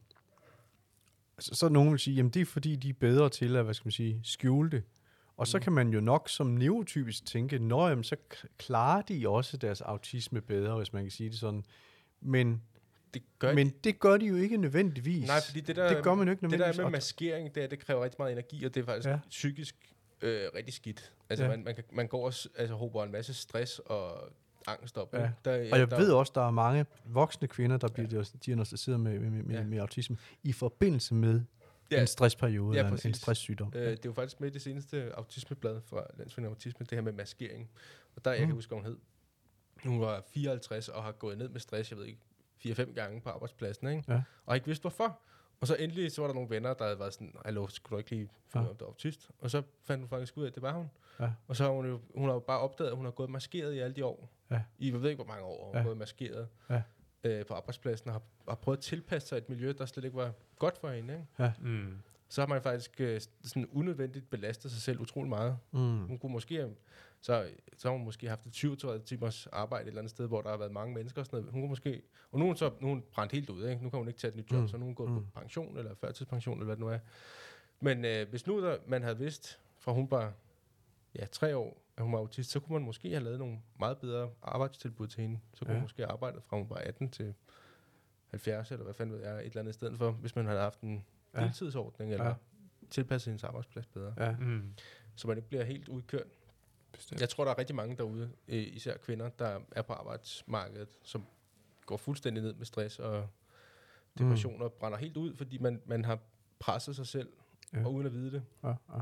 altså, så er nogen vil sige, jamen det er fordi, de er bedre til at, hvad skal man sige, skjule det. Og så Mm. kan man jo nok som neurotypisk tænke, nå jamen, så klarer de også deres autisme bedre, hvis man kan sige det sådan. Men, Det gør men det gør de jo ikke nødvendigvis. Nej, fordi det der, det gør man jo ikke det der nødvendigvis. med maskering, det, er, det kræver rigtig meget energi, og det er faktisk ja. psykisk øh, rigtig skidt. Altså, Ja. man, man, kan, man går også, altså, hober en masse stress og angst op. Ja. Der, Og jeg der, ved også, der er mange voksne kvinder, der bliver ja. diagnostiseret med, med, med, Ja. med autisme i forbindelse med Ja. en stressperiode Ja, eller en, en stresssygdom. Øh, det er jo faktisk med i det seneste autismeblad fra Landsforeningen Autisme, det her med maskering. Og der, jeg Mm. kan huske, hvad hun hed. Hun var 54 og har gået ned med stress, jeg ved ikke, 4-5 gange på arbejdspladsen, ikke? Ja. Og har ikke vidst hvorfor. Og så endelig, så var der nogle venner, der havde været sådan, hallo, skulle du ikke lige finde Ja. ud af, om du er autist? Og så fandt hun faktisk ud af, at det var hun. Ja. Og så har hun jo, hun har jo bare opdaget, at hun har gået maskeret i alle de år. Ja. I, jeg ved ikke, hvor mange år, hun Ja. har gået maskeret Ja. øh, på arbejdspladsen, og har, har prøvet at tilpasse sig et miljø, der slet ikke var godt for hende, ikke? Mm. så har man faktisk øh, sådan unødvendigt belastet sig selv utrolig meget. Mm. Hun kunne måske, have- så, så har hun måske haft et 20 timers arbejde et eller andet sted, hvor der har været mange mennesker og sådan noget. Hun kunne måske, og nu er hun så nu er hun brændt helt ud, ikke? nu kan hun ikke tage et nyt job, Mm. så nu er hun gået Mm. på pension eller førtidspension eller hvad det nu er. Men øh, hvis nu der, man havde vidst, fra hun var ja, tre år, at hun var autist, så kunne man måske have lavet nogle meget bedre arbejdstilbud til hende. Så kunne Ja. hun måske have arbejdet fra hun var 18 til 70, eller hvad fanden ved jeg, et eller andet i stedet for, hvis man havde haft en Ja. ja. deltidsordning, eller ja. tilpasset hendes arbejdsplads bedre. Ja. Mm. Så man ikke bliver helt udkørt. Bestemt. Jeg tror, der er rigtig mange derude, øh, især kvinder, der er på arbejdsmarkedet, som går fuldstændig ned med stress og depression og brænder helt ud, fordi man, man har presset sig selv, Ja. og uden at vide det. Ja, ja.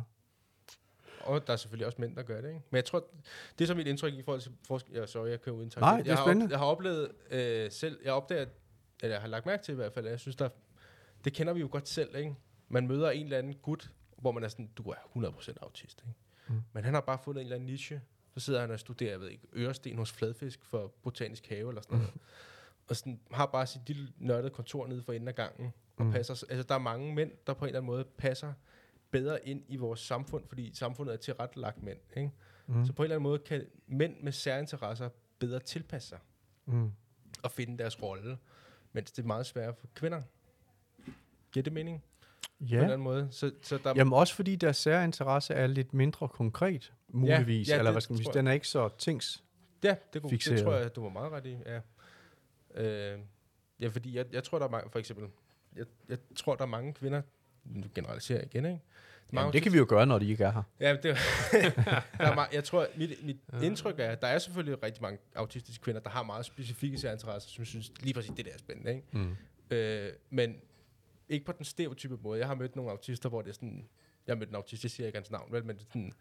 Og der er selvfølgelig også mænd, der gør det, ikke? Men jeg tror, det er så mit indtryk i forhold til forskel... Ja, sorry, jeg kører uden Nej, det er jeg har, jeg har oplevet øh, selv... Jeg opdager, eller jeg har lagt mærke til i hvert fald, at jeg synes, der... Det kender vi jo godt selv, ikke? Man møder en eller anden gut, hvor man er sådan, du er 100% autist, ikke? Mm. Mm. Men han har bare fundet en eller anden niche. Så sidder han og studerer, jeg ved ikke, øresten hos fladfisk for botanisk have eller sådan noget. Og sådan, har bare sit lille nørdede kontor nede for enden af gangen. Og Mm. mm. passer, altså, der er mange mænd, der på en eller anden måde passer bedre ind i vores samfund, fordi samfundet er tilrettelagt mænd. Ikke? Mm. Mm. Så på en eller anden måde kan mænd med særinteresser bedre tilpasse sig Mm. og finde deres rolle, mens det er meget sværere for kvinder. Giver det mening? På en Ja. anden måde. Så, så der, Jamen også fordi deres særinteresse er lidt mindre konkret, muligvis. ja, eller det hvad skal man sige, den er ikke så tings. ja, det, kunne, fixeret. det tror jeg, du var meget ret i. Ja, øh, ja fordi jeg, jeg tror, der er mange, for eksempel, jeg, jeg tror, der er mange kvinder, nu generaliserer jeg igen, ikke? Mange Jamen, det kan vi jo gøre, når de ikke er her. Ja, det, der er meget, jeg tror, mit, mit ja. indtryk er, at der er selvfølgelig rigtig mange autistiske kvinder, der har meget specifikke særinteresser, som synes lige præcis, det der er spændende. Ikke? Mm. Øh, men ikke på den stereotype måde. Jeg har mødt nogle autister, hvor det er sådan... Jeg har mødt en autist, jeg siger ikke hans navn, vel, men det er, sådan,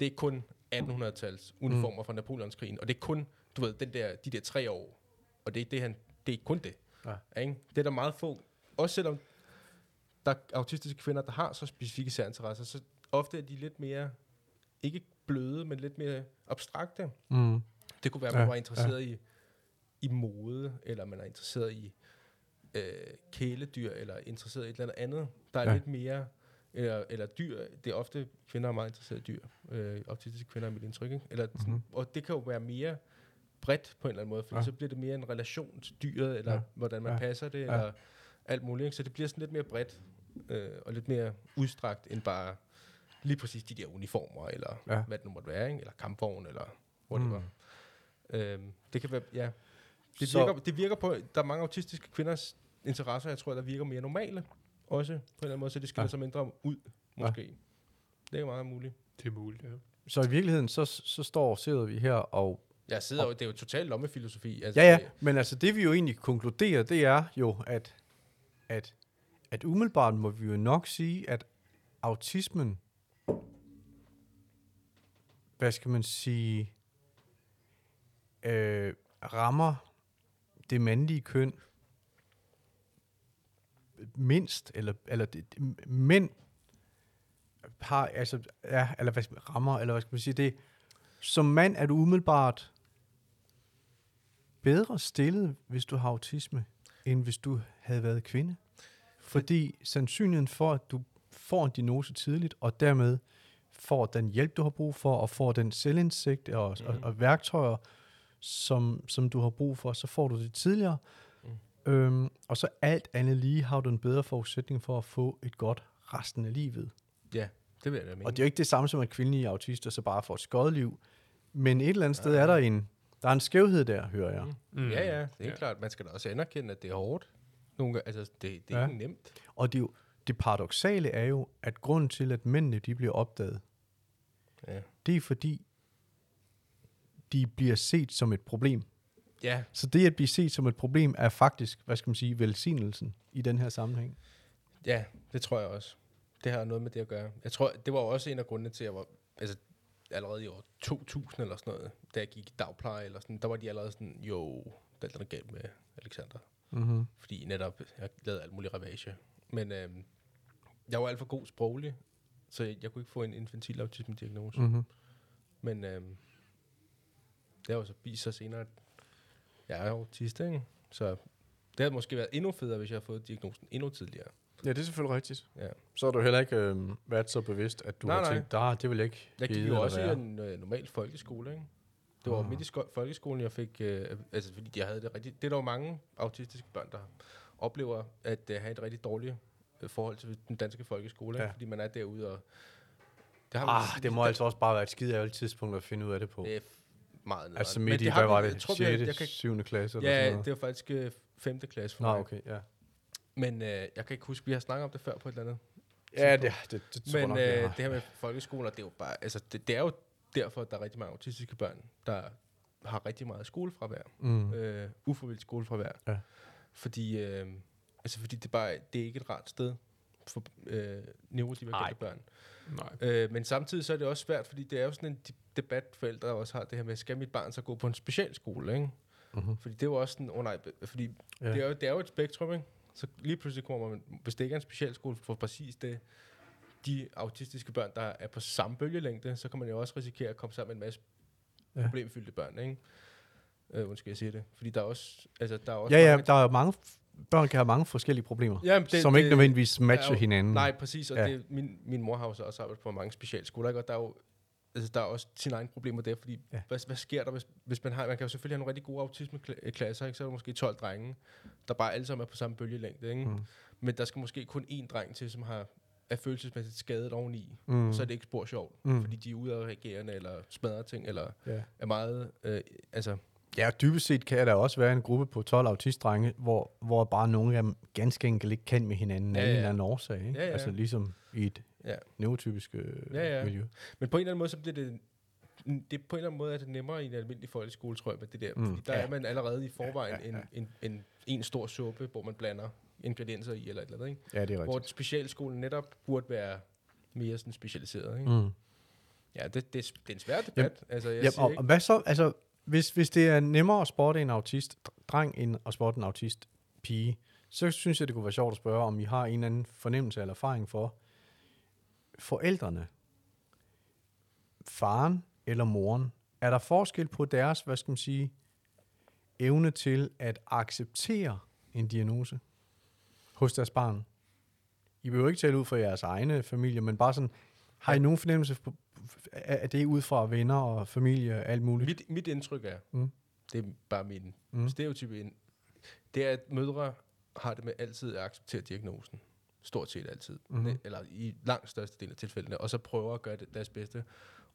det er kun 1800-tals uniformer mm. fra Napoleonskrigen, og det er kun, du ved, den der, de der tre år, og det er, det, han, det er kun det. Ja. Ikke? Det er der meget få, også selvom der er autistiske kvinder, der har så specifikke særinteresser, så ofte er de lidt mere, ikke bløde, men lidt mere abstrakte. Mm. Det kunne være, at Ja, man var interesseret i, i mode, eller man er interesseret i øh, kæledyr, eller interesseret i et eller andet der er Ja. lidt mere, eller, eller dyr. Det er ofte, kvinder er meget interesseret i dyr. Øh, autistiske kvinder er mit indtryk. Ikke? Eller, sådan, Mhm. Og det kan jo være mere bredt på en eller anden måde, for Ja. så bliver det mere en relation til dyret, eller Ja. hvordan man Ja. passer det, Ja. eller alt muligt. Ikke? Så det bliver sådan lidt mere bredt. øh, og lidt mere udstrakt end bare lige præcis de der uniformer, eller Ja. ja. hvad det nu måtte være, ikke? eller kampvogn, eller whatever. Mm. Øhm, det kan være, ja. Det Så- virker, det virker på, der er mange autistiske kvinders interesser, jeg tror, der virker mere normale, også på en eller anden måde, så det skiller Ja. ja. sig mindre ud, måske. Ja. Det er meget muligt. Det er muligt, ja. Så i virkeligheden, så, så står sidder vi her og... Jeg sidder jo, det er jo totalt lommefilosofi. Altså, Ja, ja, men altså det vi jo egentlig konkluderer, det er jo, at, at, at umiddelbart må vi jo nok sige, at autismen, hvad skal man sige, øh, rammer det mandlige køn mindst, eller, eller det, det, mænd har, altså, ja, eller hvad rammer, eller hvad skal man sige, det, som mand er du umiddelbart bedre stillet, hvis du har autisme, end hvis du havde været kvinde. Fordi sandsynligheden for, at du får en diagnose tidligt, og dermed får den hjælp, du har brug for, og får den selvindsigt og, mm. og, og værktøjer, som, som du har brug for, så får du det tidligere. Mm. Øhm, og så alt andet lige har du en bedre forudsætning for at få et godt resten af livet. ja, det vil jeg da mene. Og det er jo ikke det samme som, at kvindelige autister så bare får et skodliv. Men et eller andet sted er der en, der er en skævhed der, hører jeg. Mm. Ja, ja, det er ja. klart. Man skal da også anerkende, at det er hårdt. Nogle gange, altså, det, det er Ja. ja. ikke nemt. Og det, er jo, det paradoxale er jo, at grunden til, at mændene de bliver opdaget, Ja. det er fordi, de bliver set som et problem. Ja, Så det at blive set som et problem, er faktisk, hvad skal man sige, velsignelsen i den her sammenhæng. ja, det tror jeg også. Det har noget med det at gøre. Jeg tror, det var også en af grundene til, at jeg var, altså, allerede i år 2000 eller sådan noget, da jeg gik i dagpleje eller sådan, der var de allerede sådan, jo, der er noget galt med Alexander. Mm-hmm. Fordi netop, jeg lavede alt muligt ravage. Men øhm, jeg var alt for god sproglig, så jeg, jeg kunne ikke få en infantil autisme-diagnose. Mm. Mm-hmm. Men øhm, det har jo så vist sig senere, at jeg er autist, ikke? Så det havde måske været endnu federe, hvis jeg havde fået diagnosen endnu tidligere. Ja, det er selvfølgelig rigtigt. Ja. Så har du heller ikke øh, været så bevidst, at du Nej, har nej. tænkt, der, det vil jeg ikke Jeg gik jo også i være." en øh, normal folkeskole, ikke? Det var Ah. midt i sko- folkeskolen, jeg fik, øh, altså fordi jeg havde det rigtigt. Det er der jo mange autistiske børn, der oplever at øh, have et rigtig dårligt øh, forhold til den danske folkeskole, Ja. ja. fordi man er derude og... Det, har Ah, det må altså også bare være et skide tidspunkt at finde ud af det på. Det meget nederen. altså midt i, hvad var jeg det, tror, 6. jeg kan, 7. klasse eller Ja, sådan noget? det var faktisk øh, 5. klasse for Nå, mig. okay, ja. Men øh, jeg kan ikke huske, vi har snakket om det før på et eller andet. Ja, det, det, det tror Men nok, øh, det her med folkeskoler, det er jo bare, altså det, det er jo derfor, at der er rigtig mange autistiske børn, der har rigtig meget skolefravær. Mm. Øh, uforvildt skolefravær. Ja. Fordi, øh, altså fordi det, bare, det er ikke et rart sted for øh, neurodivergente børn. Nej. Øh, men samtidig så er det også svært, fordi det er jo sådan en de- debat, forældre også har, det her med, skal mit barn så gå på en specialskole, ikke? Mm-hmm. Fordi det er jo også sådan, oh nej, fordi Ja. ja. det, er jo, det er jo et spektrum, ikke? Så lige pludselig kommer man, hvis det ikke er en specialskole for præcis det, de autistiske børn, der er på samme bølgelængde, så kan man jo også risikere at komme sammen med en masse Ja. ja. problemfyldte børn, ikke? Øh, undskyld, jeg siger det. Fordi der er også, altså, der er også Ja, ja, mange, der er mange, børn kan have mange forskellige problemer, Jamen, det- som ikke det- nødvendigvis matcher er jo- hinanden. Nej, præcis, og Ja. det, min, min mor har jo så også arbejdet på mange specialskoler, ikke? og der er jo altså, der er også sine egne problemer der, fordi Ja. hvad, hvad sker der, hvis, hvis man har, man kan jo selvfølgelig have nogle rigtig gode autismeklasser, ikke? så er der måske 12 drenge, der bare alle sammen er på samme bølgelængde, ikke? Mm. Men der skal måske kun én dreng til, som har er følelsesmæssigt skadet oveni, Mm. så er det ikke spor sjovt, mm. fordi de er ude af reagerende, eller smadrer ting, eller Ja. er meget, øh, altså, Ja, dybest set kan der også være en gruppe på 12 autistdrenge, hvor, hvor bare nogle af dem ganske enkelt ikke kan med hinanden af Ja, en ja. eller anden årsag. Ikke? Ja, ja. Altså ligesom i et Ja. neurotypisk øh, Ja, ja. miljø. Men på en eller anden måde, så bliver det, det på en eller anden måde er det nemmere i en almindelig folkeskole, tror jeg, med det der. Mm. Fordi der Ja. ja. er man allerede i forvejen Ja, ja, ja, ja, ja. En, en, en, en stor suppe, hvor man blander ingredienser i, eller et eller andet, ikke? Ja, det er Hvor rigtigt. specialskolen netop burde være mere sådan specialiseret, ikke? Mm. Ja, det, det, det er en svær debat. Jamen, altså, jeg Ja, siger og, ikke, og hvad så? Altså, hvis, hvis det er nemmere at spotte en autist dreng end at spotte en autist pige, så synes jeg, det kunne være sjovt at spørge, om I har en eller anden fornemmelse eller erfaring for forældrene, faren eller moren. Er der forskel på deres, hvad skal man sige, evne til at acceptere en diagnose hos deres barn? I behøver ikke tale ud fra jeres egne familie, men bare sådan, har I nogen fornemmelse af det ud fra venner og familie og alt muligt? mit, mit indtryk er, Mm. mm. det er bare min Mm. mm. stereotype ind, det er, at mødre har det med altid at acceptere diagnosen. stort set altid. Mm-hmm. Eller i langt største del af tilfældene. Og så prøver at gøre det deres bedste.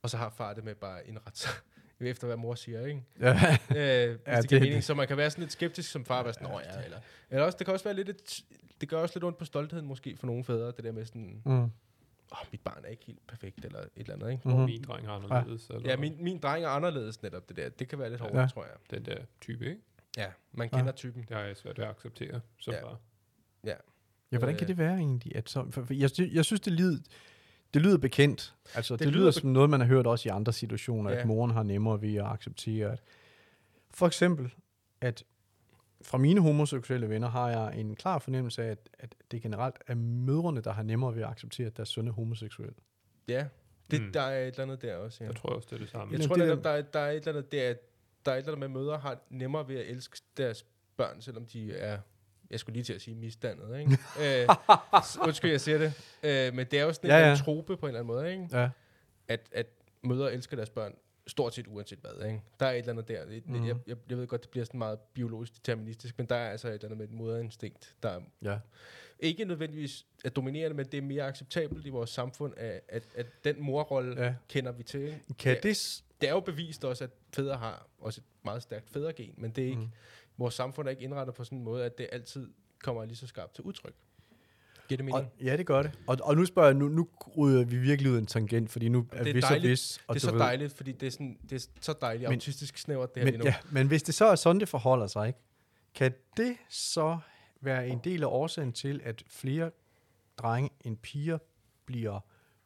Og så har far det med bare at indrette sig efter, hvad mor siger, ikke? Ja. øh, hvis Ja, det, det- det giver mening. Så man kan være sådan lidt skeptisk som far, være sådan, "Nå ja, eller, eller også, det kan også være lidt, et, det gør også lidt ondt på stoltheden måske for nogle fædre, det der med sådan, Mm. Åh, mit barn er ikke helt perfekt, eller et eller andet, ikke? Mhm. Min dreng er anderledes. Eller Ja, min, min dreng er anderledes netop det der. Det kan være lidt hårdt, Ja. ja. tror jeg. Den der type, ikke? Ja, man Ja. kender typen. Det har jeg svært ved at acceptere som Ja. far. Ja, hvordan kan Øh. det være egentlig? At så, for, for jeg, jeg synes, det lyder, det lyder bekendt. Altså, det, Det lyder, lyder som noget, man har hørt også i andre situationer, ja. Ja. at moren har nemmere ved at acceptere. At, for eksempel, at fra mine homoseksuelle venner har jeg en klar fornemmelse af, at, at det generelt er mødrene, der har nemmere ved at acceptere, at deres søn er homoseksuel. Ja, det, Mm. der er et eller andet der også, ja. Jeg tror også, det er det samme. Jeg Men tror det der- der, er, der er et eller andet der, der er et eller andet med, at mødre har nemmere ved at elske deres børn, selvom de er, jeg skulle lige til at sige misdannet, ikke? øh, undskyld, jeg siger det. Øh, men det er jo sådan Ja, en ja. ja. trope på en eller anden måde, ikke? Ja. At, at mødre elsker deres børn stort set uanset hvad, ikke? Der er et eller andet der. Det, Mhm. mm. jeg, jeg, jeg ved godt, det bliver sådan meget biologisk deterministisk, men der er altså et eller andet med et moderinstinkt, der er Ja. ikke nødvendigvis er dominerende, men det er mere acceptabelt i vores samfund, at, at, at den morrolle ja. kender vi til. Ikke? Kan det... s- Det er jo bevist også, at fædre har også et meget stærkt fædregen, men det er ikke, mm. vores samfund er ikke indrettet på sådan en måde, at det altid kommer lige så skarpt til udtryk. Giver det mening? Og, ja, det gør det. Og, og nu spørger jeg, nu, nu ryger vi virkelig ud af en tangent, fordi nu er er vis og dejligt. vis. Og det er så ved- dejligt, fordi det er, sådan, det er så dejligt Men- autistisk snævert, det her Men, lige nu. ja, men hvis det så er sådan, det forholder sig, ikke? kan det så være en del af årsagen til, at flere drenge end piger bliver,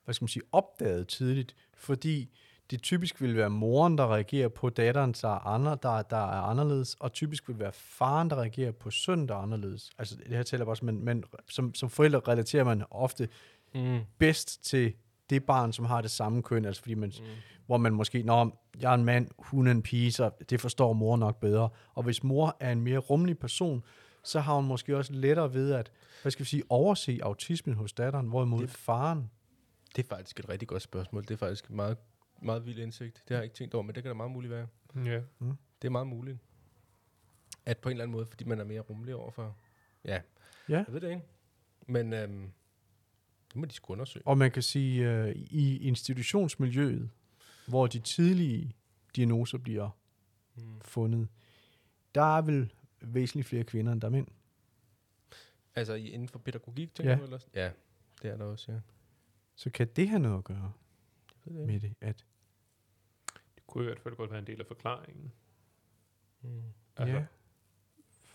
hvad skal man sige, opdaget tidligt, fordi det typisk vil være moren, der reagerer på datteren, der er, andre, der, der er anderledes, og typisk vil være faren, der reagerer på sønnen, der er anderledes. Altså det her tæller bare, også, men, men som, som forældre relaterer man ofte Mm. bedst til det barn, som har det samme køn, altså fordi man, Mm. hvor man måske, når jeg er en mand, hun er en pige, så det forstår mor nok bedre. Og hvis mor er en mere rummelig person, så har hun måske også lettere ved at, hvad skal vi sige, overse autismen hos datteren, hvorimod det, Det- faren, Det er faktisk et rigtig godt spørgsmål. Det er faktisk et meget, meget vild indsigt. Det har jeg ikke tænkt over, men det kan da meget muligt være. Ja. Det er meget muligt. At på en eller anden måde, fordi man er mere rummelig overfor. Ja, ja, jeg ved det ikke. Men øhm, det må de sgu undersøge. og man kan sige, øh, i institutionsmiljøet, hvor de tidlige diagnoser bliver Mm. fundet, der er vel væsentligt flere kvinder, end der er mænd. Altså i, inden for pædagogik, tænker Ja. du? Eller? Ja, det er der også, ja. Så kan det have noget at gøre det med det, at Det kunne i hvert fald godt være en del af forklaringen. Mm. Altså, ja,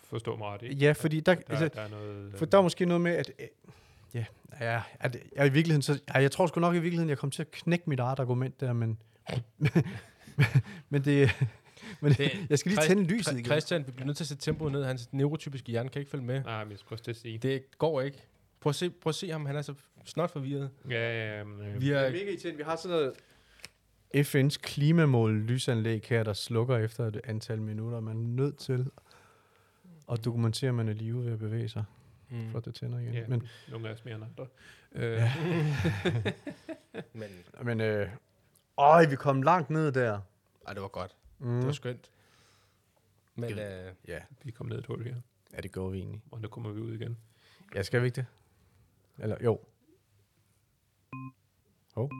Forstå mig ret, ikke? ja, fordi der, Der, altså, der er noget... For der er måske noget med, at... øh, Ja, ja, at jeg i virkeligheden, så, ja, jeg tror sgu nok i virkeligheden, jeg kom til at knække mit eget argument der, men... men det... Men Det- jeg skal lige Chris- tænde lyset igen. Christian, vi bliver nødt til at sætte tempoet ned. Hans neurotypiske hjerne kan ikke følge med. Nej, men jeg skulle også til at sige. Det går ikke. Prøv at se, prøv at se ham, han er så snart forvirret. Ja, ja, ja. øh, Vi er, mega irriterende. Vi har sådan noget... FN's klimamål lysanlæg her, der slukker efter et antal minutter. Man er nødt til at dokumentere, at man er live ved at bevæge sig, mm. for at det tænder igen. ja, Men, men, nogle af os mere end andre. Øh, Ja. Men men øh, øj, vi kom langt ned der. ej, det var godt. Mm. Det var skønt. Men øh, Ja, Vi kom ned et hul her, ja, det går vi egentlig. og nu kommer vi ud igen. Ja, skal vi ikke det? Eller, jo. Hov.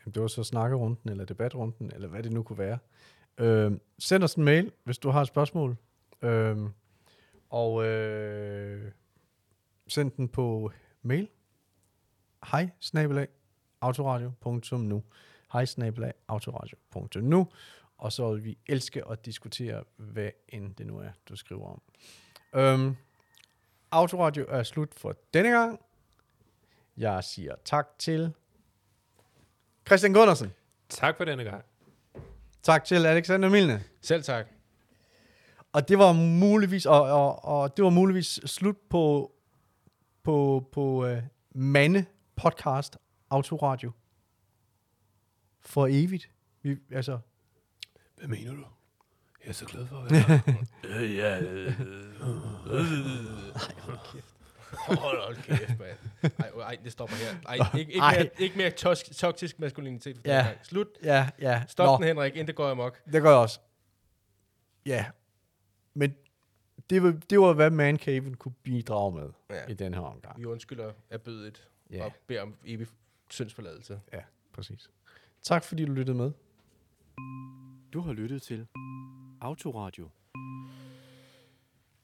Jamen, det var så snakkerunden, eller debatrunden, eller hvad det nu kunne være. Øh, send os en mail, hvis du har et spørgsmål. Øh, og øh, send den på mail. Hej, snabelag, autoradio.nu. Hej, snabelag, autoradio.nu. Og så vil vi elske at diskutere, hvad end det nu er, du skriver om. Øh, Autoradio er slut for denne gang. Jeg siger tak til Christian Gundersen. Tak for denne gang. Tak til Alexander Milne. selv tak. Og det var muligvis og, og, og det var muligvis slut på på på uh, Mande podcast Autoradio. For evigt. Vi, altså Hvad mener du? Jeg er så glad for at være her. Øh, ja. Øh, Hold, hold kæft, mand. Ej, ej, det stopper her. Ej, ikke, ikke, Ej. mere, ikke mere tosk, toksisk maskulinitet for Ja. ja. gang. Slut. ja, ja. Stop Nå, den, Henrik, inden det går amok. Det gør jeg også. Ja. Men det, var, det var, hvad Man Caven kunne bidrage med Ja. i den her omgang. Vi undskylder er bødet Ja, og beder om evig syndsforladelse. ja, præcis. Tak fordi du lyttede med. Du har lyttet til Autoradio.